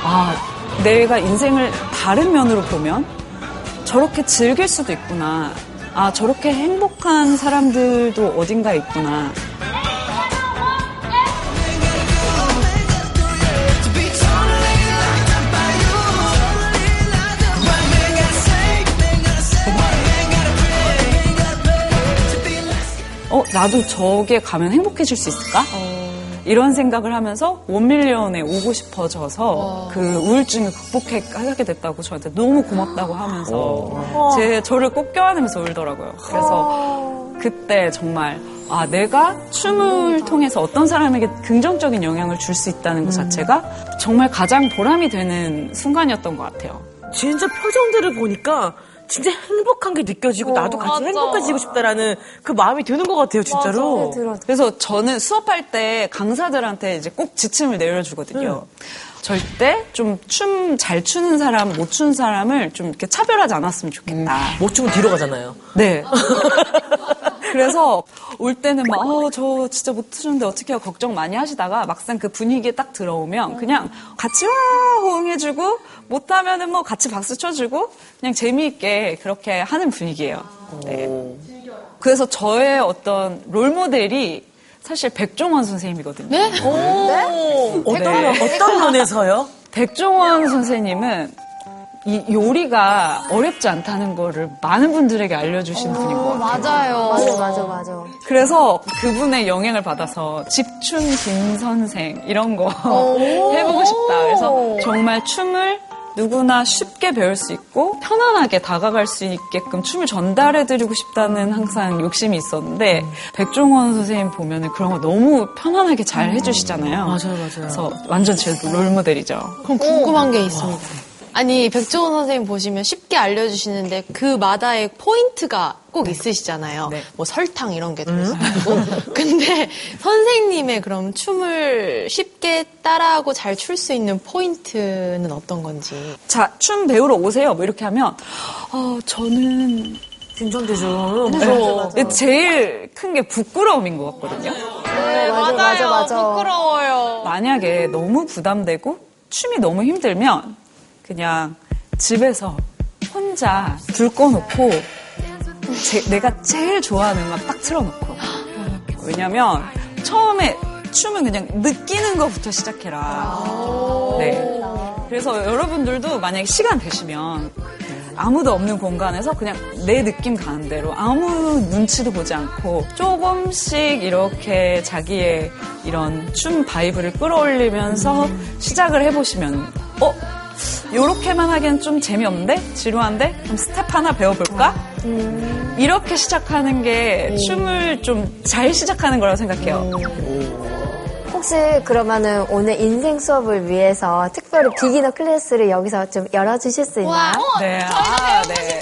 아, 내가 인생을 다른 면으로 보면 저렇게 즐길 수도 있구나. 아, 저렇게 행복한 사람들도 어딘가에 있구나. 어, 나도 저게 가면 행복해질 수 있을까? 이런 생각을 하면서 원밀리언에 오고 싶어져서 그 우울증을 극복하게 됐다고 저한테 너무 고맙다고 하면서 제 저를 꼭 껴안으면서 울더라고요. 그래서 그때 정말 아 내가 춤을 통해서 어떤 사람에게 긍정적인 영향을 줄 수 있다는 것 자체가 정말 가장 보람이 되는 순간이었던 것 같아요. 진짜 표정들을 보니까 진짜 행복한 게 느껴지고 나도 같이 맞아. 행복해지고 싶다라는 그 마음이 드는 것 같아요, 진짜로. 그래서 저는 수업할 때 강사들한테 이제 꼭 지침을 내려주거든요. 절대 좀 춤 잘 추는 사람, 못 추는 사람을 좀 이렇게 차별하지 않았으면 좋겠다. 못 추면 뒤로 가잖아요. 네. 그래서 올 때는 막, 어, 저 진짜 못 추는데 어떻게 해요? 걱정 많이 하시다가 막상 그 분위기에 딱 들어오면 그냥 같이 와! 호응해주고 못하면은 뭐 같이 박수 쳐주고 그냥 재미있게 그렇게 하는 분위기예요. 네. 그래서 저의 어떤 롤 모델이 사실 백종원 선생님이거든요. 네? 오. 어떤, 어떤 면에서요? 백종원 선생님은 이 요리가 어렵지 않다는 거를 많은 분들에게 알려주신 분인 것 같아요. 맞아요. 맞아, 맞아, 맞아. 그래서 그분의 영향을 받아서 집춤 김 선생 이런 거 해보고 싶다. 그래서 정말 춤을 누구나 쉽게 배울 수 있고 편안하게 다가갈 수 있게끔 춤을 전달해드리고 싶다는 항상 욕심이 있었는데 백종원 선생님 보면은 그런 거 너무 편안하게 잘 해주시잖아요. 맞아요, 맞아요. 그래서 완전 제 롤모델이죠. 그럼 궁금한 게 있습니다. 아니 백종원 선생님 보시면 쉽게 알려주시는데 그 마다의 포인트가 꼭 있으시잖아요. 뭐 설탕 이런 게 들어있고. 근데 선생님의 그럼 춤을 쉽게 따라하고 잘 출 수 있는 포인트는 어떤 건지. 자, 춤 배우러 오세요. 뭐 이렇게 하면, 어, 저는. 긴장되죠. 네. 제일 큰 게 부끄러움인 것 같거든요. 네, 맞아요. 맞아, 맞아. 부끄러워요. 만약에 너무 부담되고 춤이 너무 힘들면 그냥 집에서 혼자 불 꺼놓고 제- 내가 제일 좋아하는 음악 딱 틀어놓고 왜냐면 처음에 춤은 그냥 느끼는 것부터 시작해라. 네. 그래서 여러분들도 만약에 시간 되시면 아무도 없는 공간에서 그냥 내 느낌 가는 대로 아무 눈치도 보지 않고 조금씩 이렇게 자기의 이런 춤 바이브를 끌어올리면서 시작을 해보시면 어? 요렇게만 하기엔 좀 재미없는데? 지루한데? 그럼 스텝 하나 배워볼까? 이렇게 시작하는 게 춤을 좀 잘 시작하는 거라고 생각해요. 혹시 그러면은 오늘 인생 수업을 위해서 특별히 beginner class를 여기서 좀 열어주실 수 있나요? 네. 아, 네.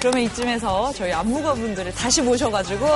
그러면 이쯤에서 저희 안무가 분들을 다시 모셔가지고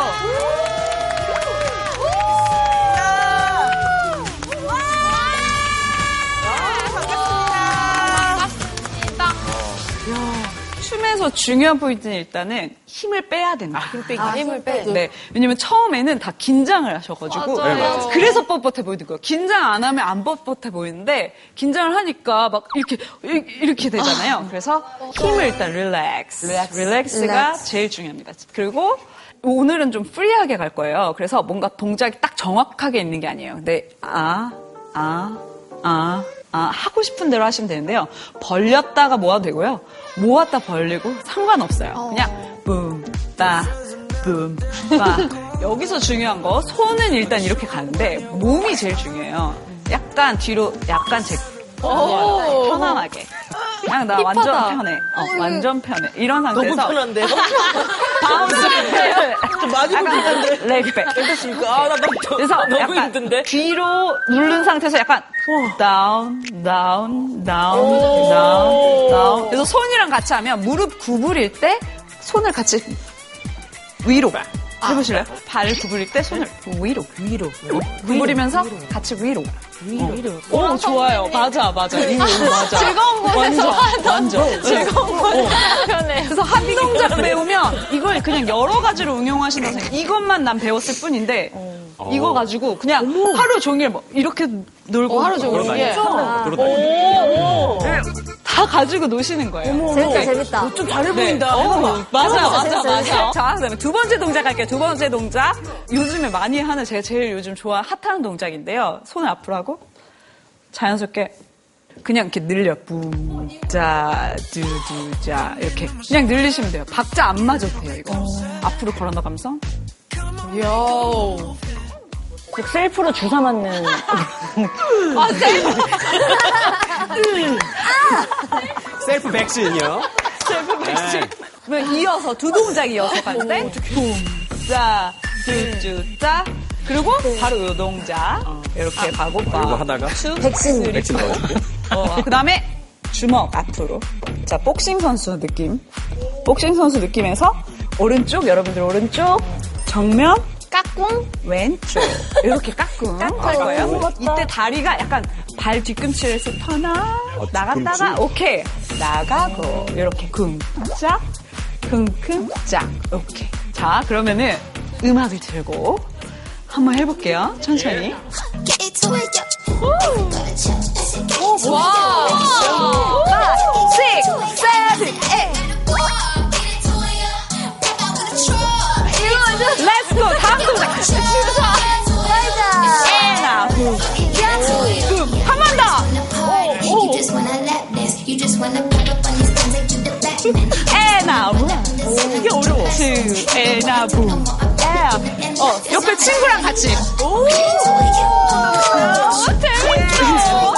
춤에서 중요한 포인트는 일단은 힘을 빼야 된다. 힘 빼기. 아, 힘을 빼기. 네. 왜냐면 처음에는 다 긴장을 하셔가지고. 맞아요. 네, 맞아요. 그래서 뻣뻣해 보이는 거예요. 긴장 안 하면 안 뻣뻣해 보이는데, 긴장을 하니까 막 이렇게, 이렇게, 되잖아요. 그래서 힘을 일단 relax. relax. 가 relax. 제일 중요합니다. 그리고 오늘은 좀 free하게 갈 거예요. 그래서 뭔가 동작이 딱 정확하게 있는 게 아니에요. 근데, 아, 아, 아, 아, 하고 싶은 대로 하시면 되는데요. 벌렸다가 모아도 되고요. 모았다 벌리고 상관없어요. 그냥 붐, 따, 붐, 빠. 여기서 중요한 거 손은 일단 이렇게 가는데 몸이 제일 중요해요. 약간 뒤로 약간 제 오. 편안하게. 그냥 나 힙하다. 완전 편해. 어, 완전 편해. 이런 상태에서 너무 편한데요? 좀 많이 불편한데? 레그백. 괜찮습니까? 아, 나 너무, 그래서 너무 힘든데? 뒤로 누른 상태에서 약간 down, down, down, 오. down, down. 그래서 손이랑 같이 하면 무릎 구부릴 때 손을 같이 위로 해보실래요? 발을 구부릴 때 손을 위로, 위로, 구부리면서 같이 위로. 위로. 오, 좋아요. 맞아, 맞아. 이거 맞아. 즐거운 곳에서 완전. 하던 즐거운 곳에서 어. 편해요. 그래서 한 동작 배우면 이걸 그냥 여러 가지로 응용하신다고 생각. 이것만 난 배웠을 뿐인데 이거 가지고 그냥 하루 종일 뭐 이렇게 놀고 어, 하루 종일 그러다니. 이게. 어. 오, 오. 다 가지고 노시는 거예요. 재밌다, 재밌다. 좀 잘해 네. 보인다. 어, 해봐봐. 맞아, 맞아, 맞아. 자, 그다음에 두 번째 동작 할게요. 두 번째 동작. 요즘에 많이 하는 제가 제일 요즘 좋아 핫한 동작인데요. 손을 앞으로 하고 자연스럽게 그냥 이렇게 늘려. 붐 자, 두 두 자 이렇게 그냥 늘리시면 돼요. 박자 안 맞아도 돼요 이거. 앞으로 걸어 나가면서. 요. self로 주사 맞는. 아, self. self 백신이요. 셀프 백신. 그러면 이어서 두 동작 이어서 갈 때, 붐자, 두두자. 그리고 바로 요 동작 이렇게 가고 그리고 빠. 하다가 백신. 백신 넣어주고. 어, 그 다음에 주먹 앞으로. 자, 복싱 선수 느낌. 복싱 선수 느낌에서 오른쪽, 여러분들 오른쪽, 정면, 까꿍 왼쪽. 이렇게 까꿍 할 거예요. 이때 다리가 약간 발 뒤꿈치에서 터나, 나갔다가, 오케이. 나가고, 이렇게 쿵짝, 쿵쿵짝. 오케이. 자, 그러면은 음악을 들고 한번 해볼게요. 천천히. 이게 어려워. two, 에나, 부. F. 어, 옆에 친구랑 같이. 오. 재밌어.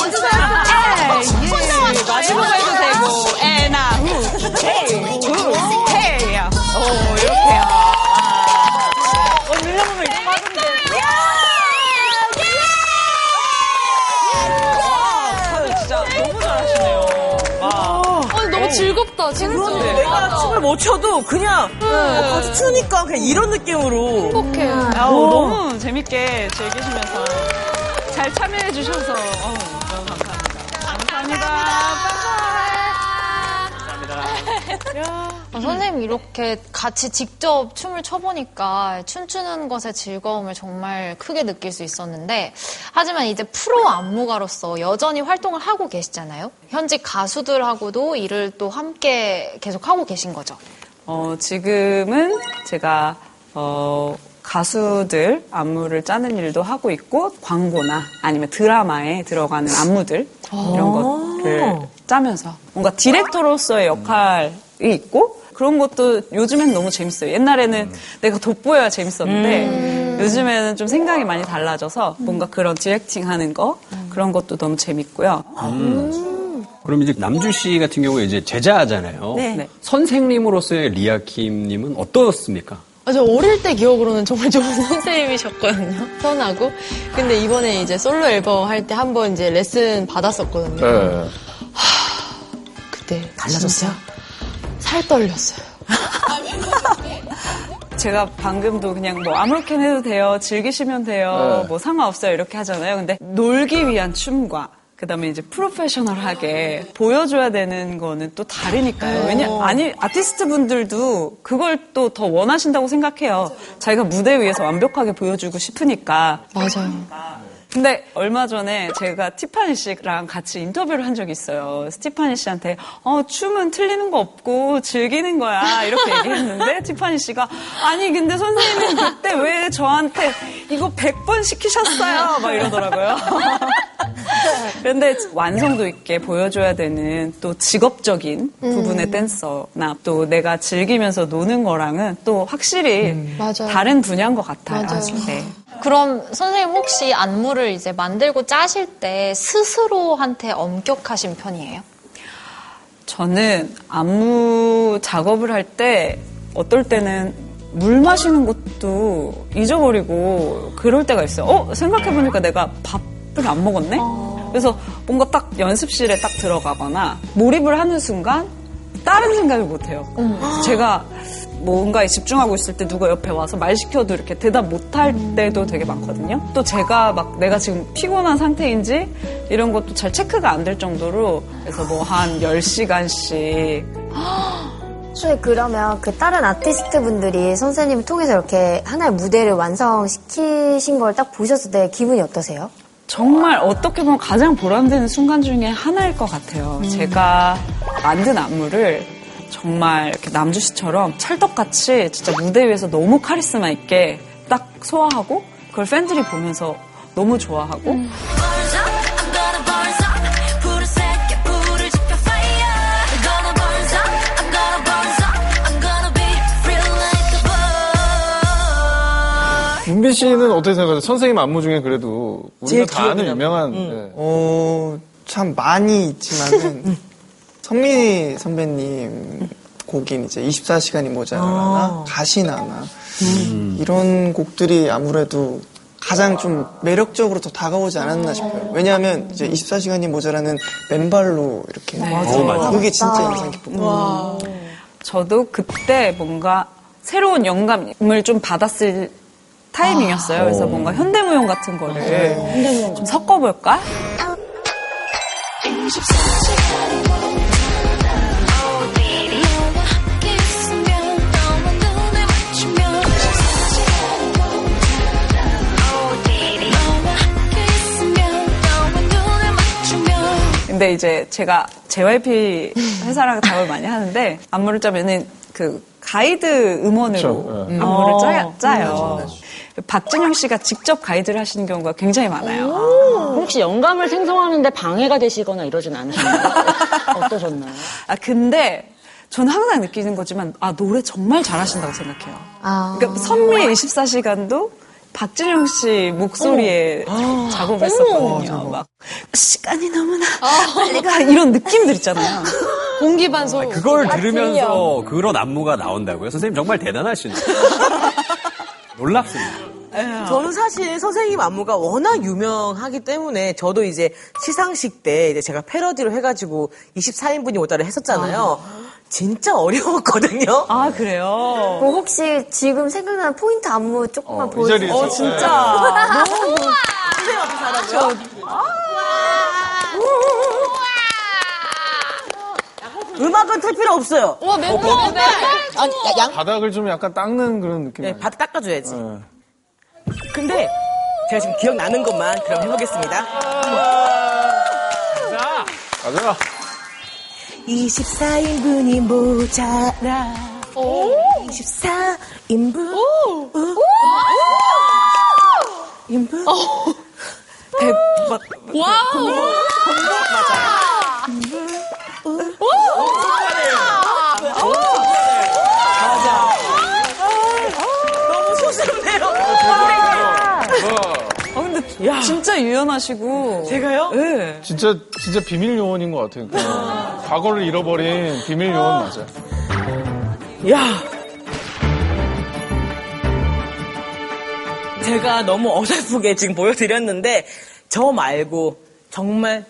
즐겁다, 진짜. 그런데 내가 춤을 못 춰도 그냥 어, 같이 추니까 그냥 이런 느낌으로. 행복해. 아우, 오. 너무 재밌게 즐기시면서 잘 참여해 주셔서 어우, 너무 감사합니다. 감사합니다. 감사합니다. 야, 아, 어, 선생님 이렇게 같이 직접 춤을 춰보니까 춤추는 것의 즐거움을 정말 크게 느낄 수 있었는데 하지만 이제 프로 안무가로서 여전히 활동을 하고 계시잖아요. 현직 가수들하고도 일을 또 함께 계속 하고 계신 거죠. 어, 지금은 제가 어, 가수들 안무를 짜는 일도 하고 있고 광고나 아니면 드라마에 들어가는 안무들 이런 것을 짜면서 뭔가 디렉터로서의 역할이 있고 그런 것도 요즘엔 너무 재밌어요. 옛날에는 내가 돋보여야 재밌었는데 요즘에는 좀 생각이 많이 달라져서 뭔가 그런 디렉팅 하는 거 그런 것도 너무 재밌고요. 그럼 이제 남주 씨 같은 경우에 이제 제자잖아요. 네. 네. 선생님으로서의 리아 킴님은 어떻습니까? 아, 저 어릴 때 기억으로는 정말 좋은 선생님이셨거든요. 선하고. 근데 이번에 이제 솔로 앨범 할 때 한 번 이제 레슨 받았었거든요. 네. 그때 달라졌어요? 살 떨렸어요. 제가 방금도 그냥 뭐 아무렇게나 해도 돼요. 즐기시면 돼요. 네. 뭐 상관없어요. 이렇게 하잖아요. 근데 놀기 위한 춤과 그다음에 이제 프로페셔널하게 보여줘야 되는 거는 또 다르니까요. 왜냐 아니 아티스트 분들도 그걸 또 더 원하신다고 생각해요. 자기가 무대 위에서 완벽하게 보여주고 싶으니까. 맞아요. 근데 얼마 전에 제가 티파니 씨랑 같이 인터뷰를 한 적이 있어요. 스티파니 씨한테 어 춤은 틀리는 거 없고 즐기는 거야 이렇게 얘기했는데 티파니 씨가 아니 근데 선생님은 그때 왜 저한테 이거 100번 시키셨어요 막 이러더라고요. 그런데 완성도 있게 보여줘야 되는 또 직업적인 부분의 댄서나 또 내가 즐기면서 노는 거랑은 또 확실히 맞아요. 다른 분야인 것 같아요. 맞아요. 네. 그럼 선생님 혹시 안무를 이제 만들고 짜실 때 스스로한테 엄격하신 편이에요? 저는 안무 작업을 할 때 어떨 때는 물 마시는 것도 잊어버리고 그럴 때가 있어요. 어? 생각해보니까 내가 밥을 안 먹었네? 그래서 뭔가 딱 연습실에 딱 들어가거나 몰입을 하는 순간 다른 생각을 못해요. 제가 뭔가에 집중하고 있을 때 누가 옆에 와서 말 시켜도 이렇게 대답 못할 때도 되게 많거든요. 또 제가 막 내가 지금 피곤한 상태인지 이런 것도 잘 체크가 안 될 정도로 그래서 뭐 한 10시간씩 선생님 그러면 그 다른 아티스트 분들이 선생님을 통해서 이렇게 하나의 무대를 완성시키신 걸 딱 보셨을 때 기분이 어떠세요? 정말 어떻게 보면 가장 보람되는 순간 중에 하나일 것 같아요. 제가 만든 안무를 정말 이렇게 남주 씨처럼 찰떡같이 진짜 무대 위에서 너무 카리스마 있게 딱 소화하고 그걸 팬들이 보면서 너무 좋아하고. bird 문빈 씨는 어떻게 생각하세요? 선생님 안무 중에 그래도 우리가 다 아는 유명한 음. 네. 어, 참 많이 있지만은 성민이 선배님 곡인 이제 24시간이 모자라나 가시나나 이런 곡들이 아무래도 가장 좀 매력적으로 더 다가오지 않았나 싶어요. 왜냐하면 이제 24시간이 모자라는 맨발로 이렇게 맞아요. 맞아. 그게 진짜 인상 깊었거든요. 저도 그때 뭔가 새로운 영감을 좀 받았을 타이밍이었어요. 그래서 뭔가 현대무용 같은 거를 좀 섞어볼까? 근데 이제 제가 JYP 회사랑 작업을 많이 하는데 안무를 짜면은 그 가이드 음원으로 그렇죠. 예. 안무를 어. 짜야, 짜요. 박진영 씨가 직접 가이드를 하시는 경우가 굉장히 많아요. 혹시 영감을 생성하는데 방해가 되시거나 이러진 않으셨나요? 어떠셨나요? 아 근데 저는 항상 느끼는 거지만 아 노래 정말 잘하신다고 생각해요. 아. 그러니까 선미의 24시간도 박진영 씨 목소리에 작업했었거든요. 막 시간이 너무나 빨리 가 이런 느낌들 있잖아요. 공기반송. 그걸 들으면서 그런 안무가 나온다고요? 선생님 정말 대단하시네요. 놀랍습니다. 저는 사실 선생님 안무가 워낙 유명하기 때문에 저도 이제 시상식 때 이제 제가 패러디를 해가지고 24인분이 오다를 했었잖아요. 진짜 어려웠거든요. 아 그래요? 뭐 혹시 지금 생각나는 포인트 안무 조금만 어, 이 보여주세요. 어 진짜 너무 선생님 앞에서 하라고요? 음악 점막은 틀 필요 없어요. 와, 맨날 아니, 야, 양, 바닥을 좀 약간 닦는 그런 느낌. 네, 바닥 닦아줘야지. 네. 근데 제가 지금 기억나는 것만 그럼 해보겠습니다. 가자. 24인분이 모자라. 24인분. 인분. 백, 막, 와우! 너무 소스럽네요. 아, 근데 진짜 유연하시고. 제가요? 네. 진짜 진짜 비밀 요원인 것 같아요. 과거를 잃어버린 비밀 요원 맞아. 야. 제가 너무 어설프게 지금 보여드렸는데 저 말고 정말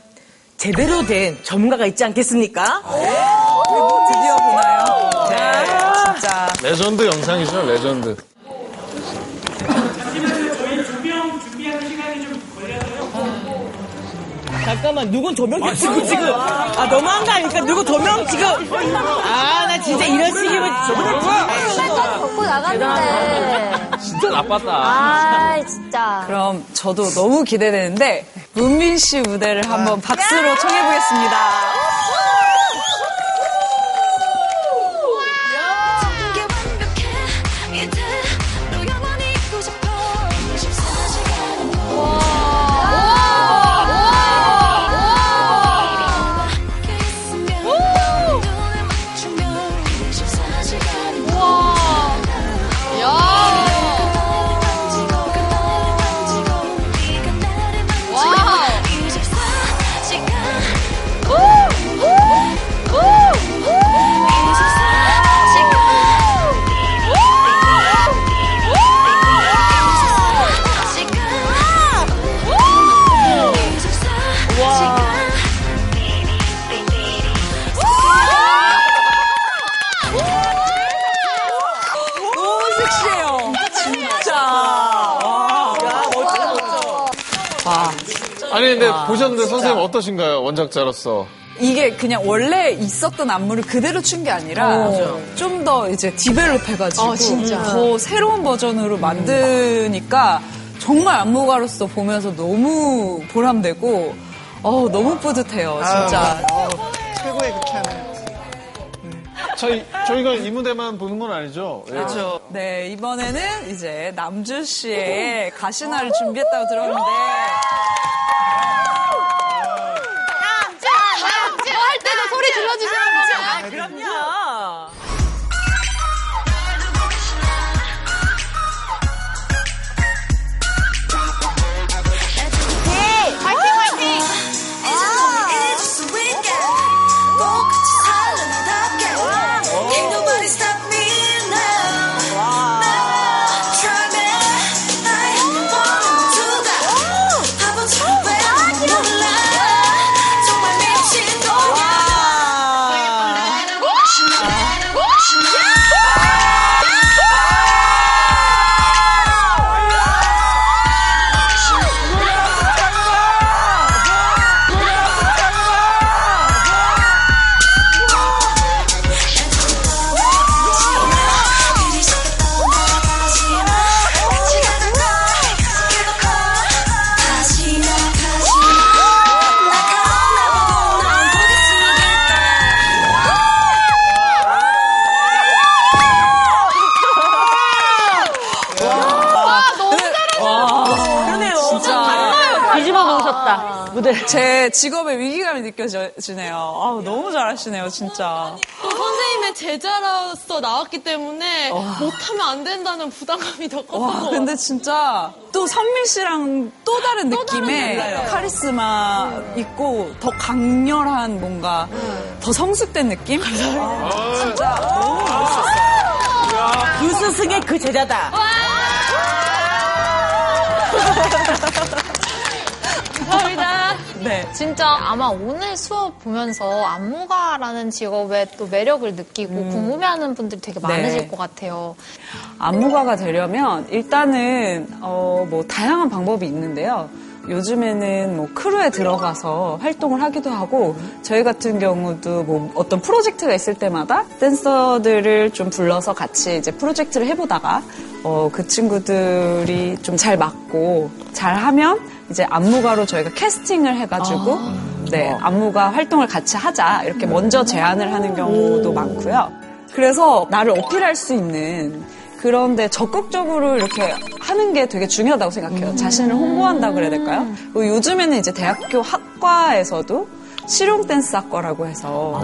제대로 된 전문가가 있지 않겠습니까? 드디어 보나요? 네, 진짜. 레전드 영상이죠, 레전드. 잠깐만 누군 조명 켜고 지금 아 너무한 거 아닙니까? 누구 조명 지금 아 나 진짜 이런 식이면 벗고 나갔는데. 진짜 나빴다. 아, 진짜. 그럼 저도 너무 기대되는데 문민 씨 무대를 한번 박수로 청해 보겠습니다. 어떠신가요, 원작자로서? 이게 그냥 원래 있었던 안무를 그대로 춘 게 아니라 어. 좀더 이제 디벨롭 해가지고 어, 진짜. 더 새로운 버전으로 만드니까 정말 안무가로서 보면서 너무 보람되고 어, 너무 뿌듯해요 진짜 최고의 극찬을. 저희 저희가 이 무대만 보는 건 아니죠? 예. 그렇죠. 네, 이번에는 이제 남주 씨의 가시나를 준비했다고 들었는데. 직업의 위기감이 느껴지네요. 아우, 너무 잘하시네요, 진짜. 또 선생님의 제자로서 나왔기 때문에 못하면 안 된다는 부담감이 더 컸던 것 와, 같아요. 근데 진짜 또 선민 씨랑 또 다른 느낌의 달라요. 카리스마 있고 더 강렬한 뭔가 더 성숙된 느낌? 아, 진짜 너무 멋있었어요. 유 스승의 그 제자다. 감 네. 진짜 아마 오늘 수업 보면서 안무가라는 직업에 또 매력을 느끼고 궁금해하는 분들이 되게 많으실 네. 것 같아요. 안무가가 되려면 일단은 어, 뭐 다양한 방법이 있는데요. 요즘에는 뭐 크루에 들어가서 활동을 하기도 하고 저희 같은 경우도 뭐 어떤 프로젝트가 있을 때마다 댄서들을 좀 불러서 같이 이제 프로젝트를 해보다가 어, 그 친구들이 좀 잘 맞고 잘 하면 이제 안무가로 저희가 캐스팅을 해가지고 네 안무가 활동을 같이 하자 이렇게 먼저 제안을 하는 경우도 많고요. 그래서 나를 어필할 수 있는 그런데 적극적으로 이렇게 하는 게 되게 중요하다고 생각해요. 자신을 홍보한다 그래야 될까요? 그리고 요즘에는 이제 대학교 학과에서도 실용 댄스 학과라고 해서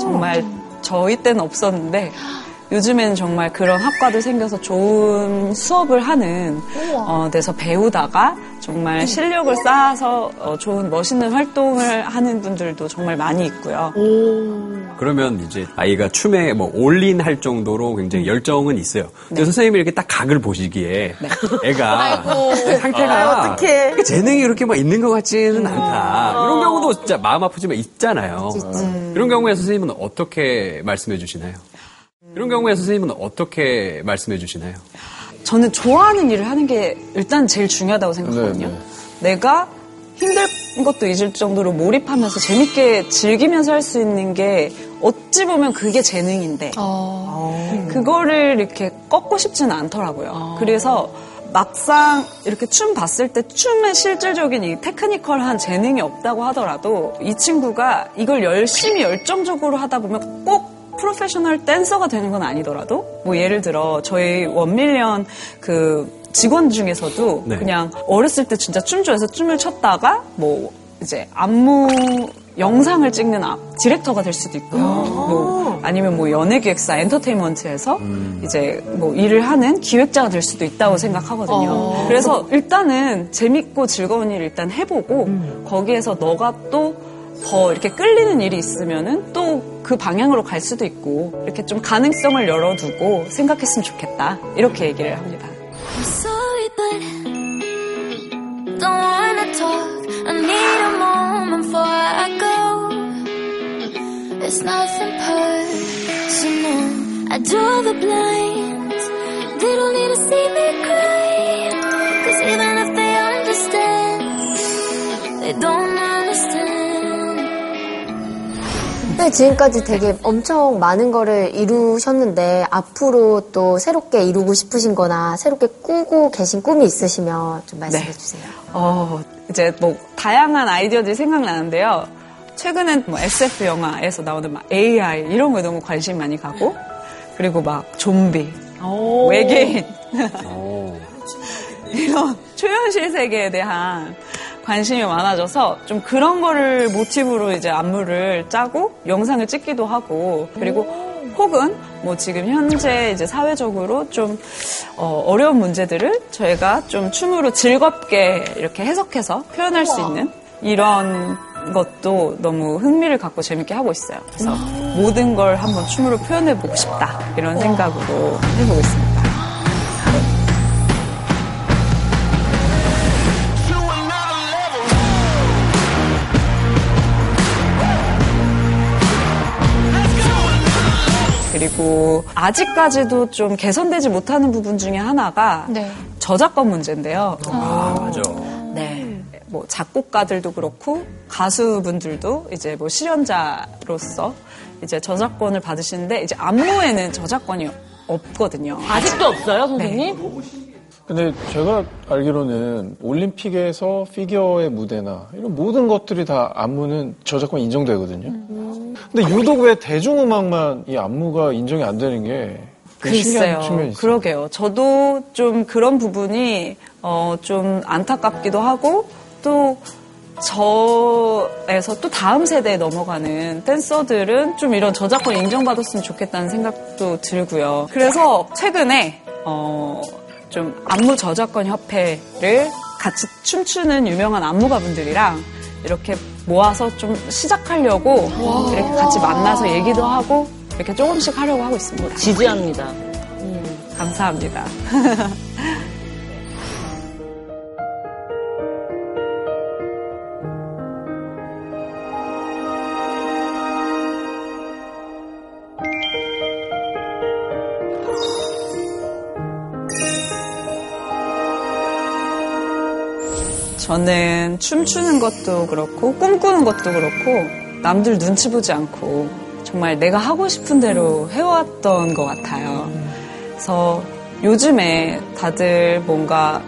정말 저희 때는 없었는데 요즘에는 정말 그런 학과도 생겨서 좋은 수업을 하는 어, 데서 배우다가 정말 실력을 쌓아서 어, 좋은 멋있는 활동을 하는 분들도 정말 많이 있고요. 그러면 이제 아이가 춤에 뭐 올인할 정도로 굉장히 열정은 있어요. 근데 선생님이 이렇게 딱 각을 보시기에 애가 아이고. 상태가. 그렇게 재능이 그렇게 막 있는 것 같지는 않다. 이런 경우도 진짜 마음 아프지만 있잖아요. 이런 경우에 선생님은 어떻게 말씀해 주시나요? 이런 경우에 선생님은 어떻게 말씀해 주시나요? 저는 좋아하는 일을 하는 게 일단 제일 중요하다고 생각하거든요. 네, 내가 힘든 것도 잊을 정도로 몰입하면서 재밌게 즐기면서 할 수 있는 게 어찌 보면 그게 재능인데 그거를 이렇게 꺾고 싶지는 않더라고요. 그래서 막상 이렇게 춤 봤을 때 춤의 실질적인 이 테크니컬한 재능이 없다고 하더라도 이 친구가 이걸 열심히 열정적으로 하다 보면 꼭 프로페셔널 댄서가 되는 건 아니더라도 뭐 예를 들어 저희 원밀리언 그 직원 중에서도 네. 그냥 어렸을 때 진짜 춤 좋아해서 춤을 췄다가 뭐 이제 안무 영상을 찍는 아- 디렉터가 될 수도 있고요. 뭐 아니면 뭐 연예기획사 엔터테인먼트에서 이제 뭐 일을 하는 기획자가 될 수도 있다고 생각하거든요. 어. 그래서 일단은 재밌고 즐거운 일 일단 해보고 거기에서 너가 또 더 이렇게 끌리는 일이 있으면은 또 그 방향으로 갈 수도 있고 이렇게 좀 가능성을 열어두고 생각했으면 좋겠다 이렇게 얘기를 합니다. I draw the blinds. They don't need to see me cry. Cause even 네, 지금까지 되게 엄청 많은 거를 이루셨는데 앞으로 또 새롭게 이루고 싶으신 거나 새롭게 꾸고 계신 꿈이 있으시면 좀 말씀해 네. 주세요. 어, 이제 뭐 다양한 아이디어들이 생각나는데요. 최근엔 뭐 SF 영화에서 나오는 막 AI 이런 거에 너무 관심이 많이 가고 그리고 막 좀비, 외계인 이런 초현실 세계에 대한 관심이 많아져서 좀 그런 거를 모티브로 이제 안무를 짜고 영상을 찍기도 하고 그리고 혹은 뭐 지금 현재 이제 사회적으로 좀 어, 려운 문제들을 저희가 좀 춤으로 즐겁게 이렇게 해석해서 표현할 수 있는 이런 것도 너무 흥미를 갖고 재밌게 하고 있어요. 그래서 모든 걸 한번 춤으로 표현해 보고 싶다. 이런 생각으로 해보고 있습니다. 아직까지도 좀 개선되지 못하는 부분 중에 하나가 저작권 문제인데요. 아, 맞아. 네. 뭐 작곡가들도 그렇고 가수분들도 이제 뭐 실현자로서 이제 저작권을 받으시는데 이제 안무에는 저작권이 없거든요. 아직도 없어요, 선생님? 근데 제가 알기로는 올림픽에서 피겨의 무대나 이런 모든 것들이 다 안무는 저작권 인정되거든요. 근데 유독 왜 대중음악만 이 안무가 인정이 안 되는 게 글쎄요. 있어요. 그러게요. 저도 좀 그런 부분이 어, 좀 안타깝기도 하고 또 저에서 또 다음 세대에 넘어가는 댄서들은 좀 이런 저작권 인정받았으면 좋겠다는 생각도 들고요. 그래서 최근에 어, 좀 안무 저작권 협회를 같이 춤추는 유명한 안무가분들이랑 이렇게 모아서 좀 시작하려고 이렇게 같이 만나서 얘기도 하고 이렇게 조금씩 하려고 하고 있습니다. 지지합니다. 감사합니다. 저는 춤추는 것도 그렇고 꿈꾸는 것도 그렇고 남들 눈치 보지 않고 정말 내가 하고 싶은 대로 해왔던 것 같아요. 그래서 요즘에 다들 뭔가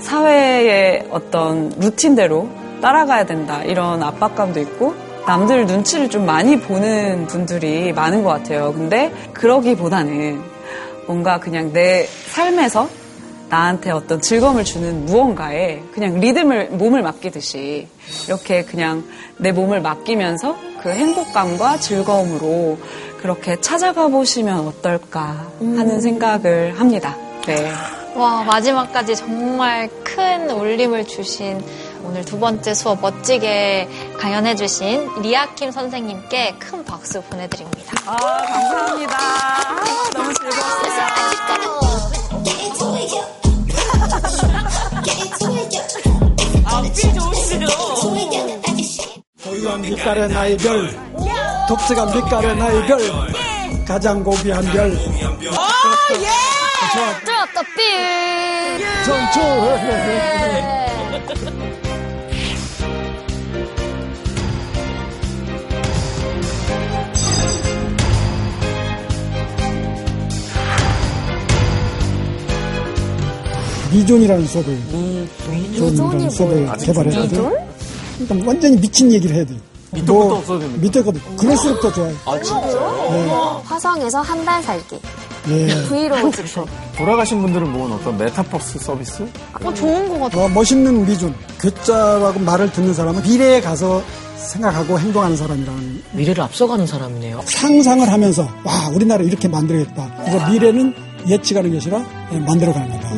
사회의 어떤 루틴대로 따라가야 된다 이런 압박감도 있고 남들 눈치를 좀 많이 보는 분들이 많은 것 같아요. 근데 그러기보다는 뭔가 그냥 내 삶에서 나한테 어떤 즐거움을 주는 무언가에 그냥 리듬을 몸을 맡기듯이 이렇게 그냥 내 몸을 맡기면서 그 행복감과 즐거움으로 그렇게 찾아가 보시면 어떨까 하는 생각을 합니다. 네. 와, 마지막까지 정말 큰 울림을 주신 오늘 두 번째 수업 멋지게 강연해 주신 리아킴 선생님께 큰 박수 보내드립니다. 아, 감사합니다. 너무 고유한 빛깔의 나의 별, 독특한 빛깔의 나의 별, 가장 고귀한 별. 좋아, 좋았다, 삐! 전초. 미존이라는 수업을 미존이라는 수업을 개발했거든. 그러니까 완전히 미친 얘기를 해야 돼. 밑도 끝도 없어야 됩니까? 밑에 것도 그럴수록 더 좋아요. 아, 진짜요? 화성에서 한 달 살기. 네. 브이로그 직접. 돌아가신 분들은 모은 어떤 메타버스 서비스? 어, 좋은 것 같아. 어, 멋있는 미존. 괴짜라고 말을 듣는 사람은 미래에 가서 생각하고 행동하는 사람이라는 미래를 앞서가는 사람이네요. 상상을 하면서 와 우리나라 이렇게 만들겠다. 그래서 미래는 예측하는 것이 아니라 만들어가는 거다.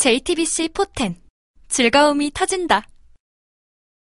JTBC 포텐 즐거움이 터진다.